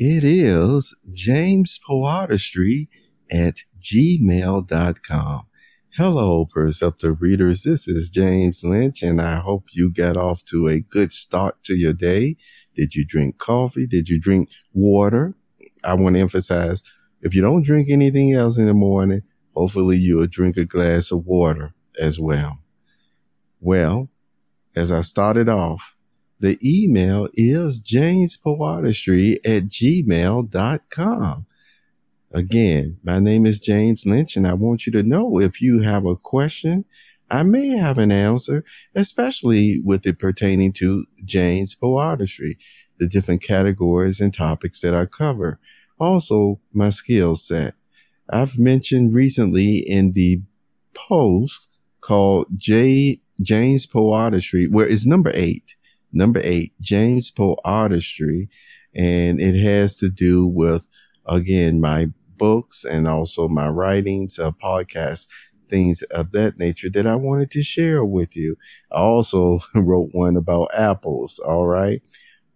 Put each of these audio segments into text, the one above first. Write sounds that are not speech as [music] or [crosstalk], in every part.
It is James Poe Artistry at gmail.com. Hello, perceptive readers. This is James Lynch, and I hope you got off to a good start to your day. Did you drink coffee? Did you drink water? I want to emphasize if you don't drink anything else in the morning, hopefully you'll drink a glass of water as well. Well, as I started off, the email is jamespoeartistry at gmail.com. Again, my name is James Lynch, and I want you to know if you have a question, I may have an answer, especially with it pertaining to James Poe Artistry, the different categories and topics that I cover. Also, my skill set. I've mentioned recently in the post called J James Poe Artistry, where it's number eight, number eight, James Poe Artistry. and it has to do with again my books and also my writings, uh, podcasts, things of that nature that I wanted to share with you. I also [laughs] wrote one about apples. All right.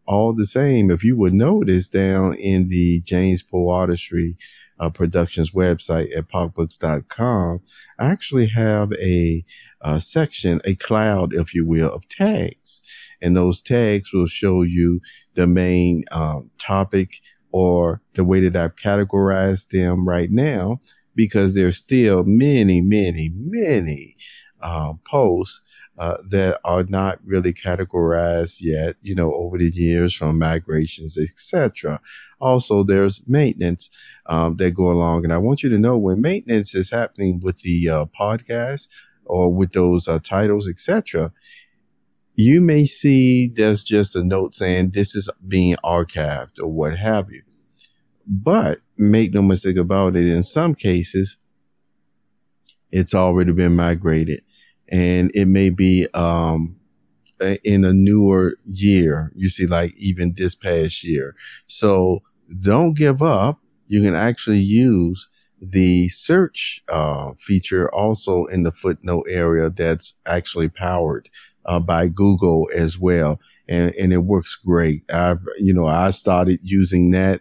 All the same, if you would notice down in the James Poe Artistry uh, Productions website at pocbooks.com, I actually have a, a section, a cloud, if you will, of tags. And those tags will show you the main um, topic or the way that I've categorized them right now, because there's still many, many, many uh, posts uh, that are not really categorized yet, you know, over the years from migrations, etc. Also, there's maintenance um, that go along, and I want you to know when maintenance is happening with the uh, podcast or with those uh, titles, etc. You may see there's just a note saying this is being archived or what have you. But make no mistake about it, in some cases, it's already been migrated and it may be um, in a newer year. You see, like even this past year. So don't give up. You can actually use the search uh, feature also in the footnote area that's actually powered uh, by Google as well. And, and it works great. I, you know, I started using that,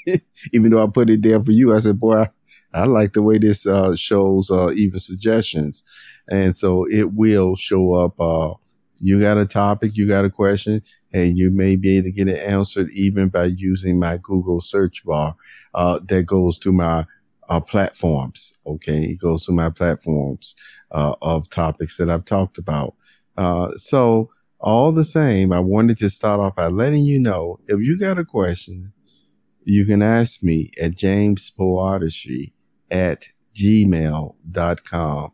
[laughs] even though I put it there for you. I said, boy, I, I like the way this uh, shows uh, even suggestions. And so it will show up. Uh, you got a topic, you got a question, and you may be able to get it answered even by using my Google search bar uh, that goes to my uh, platforms. Okay, it goes to my platforms uh, of topics that I've talked about. Uh, so all the same, I wanted to start off by letting you know if you got a question, you can ask me at James Poe Artistry at gmail.com.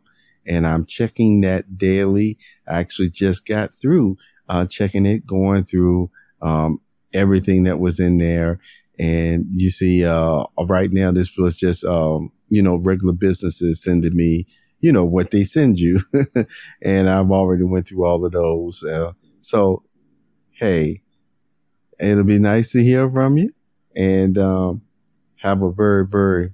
And I'm checking that daily. I actually just got through uh, checking it, going through um, everything that was in there. And you see, uh, right now, this was just, um, you know, regular businesses sending me, you know, what they send you. [laughs] and I've already went through all of those. Uh, so, hey, it'll be nice to hear from you and um, have a very, very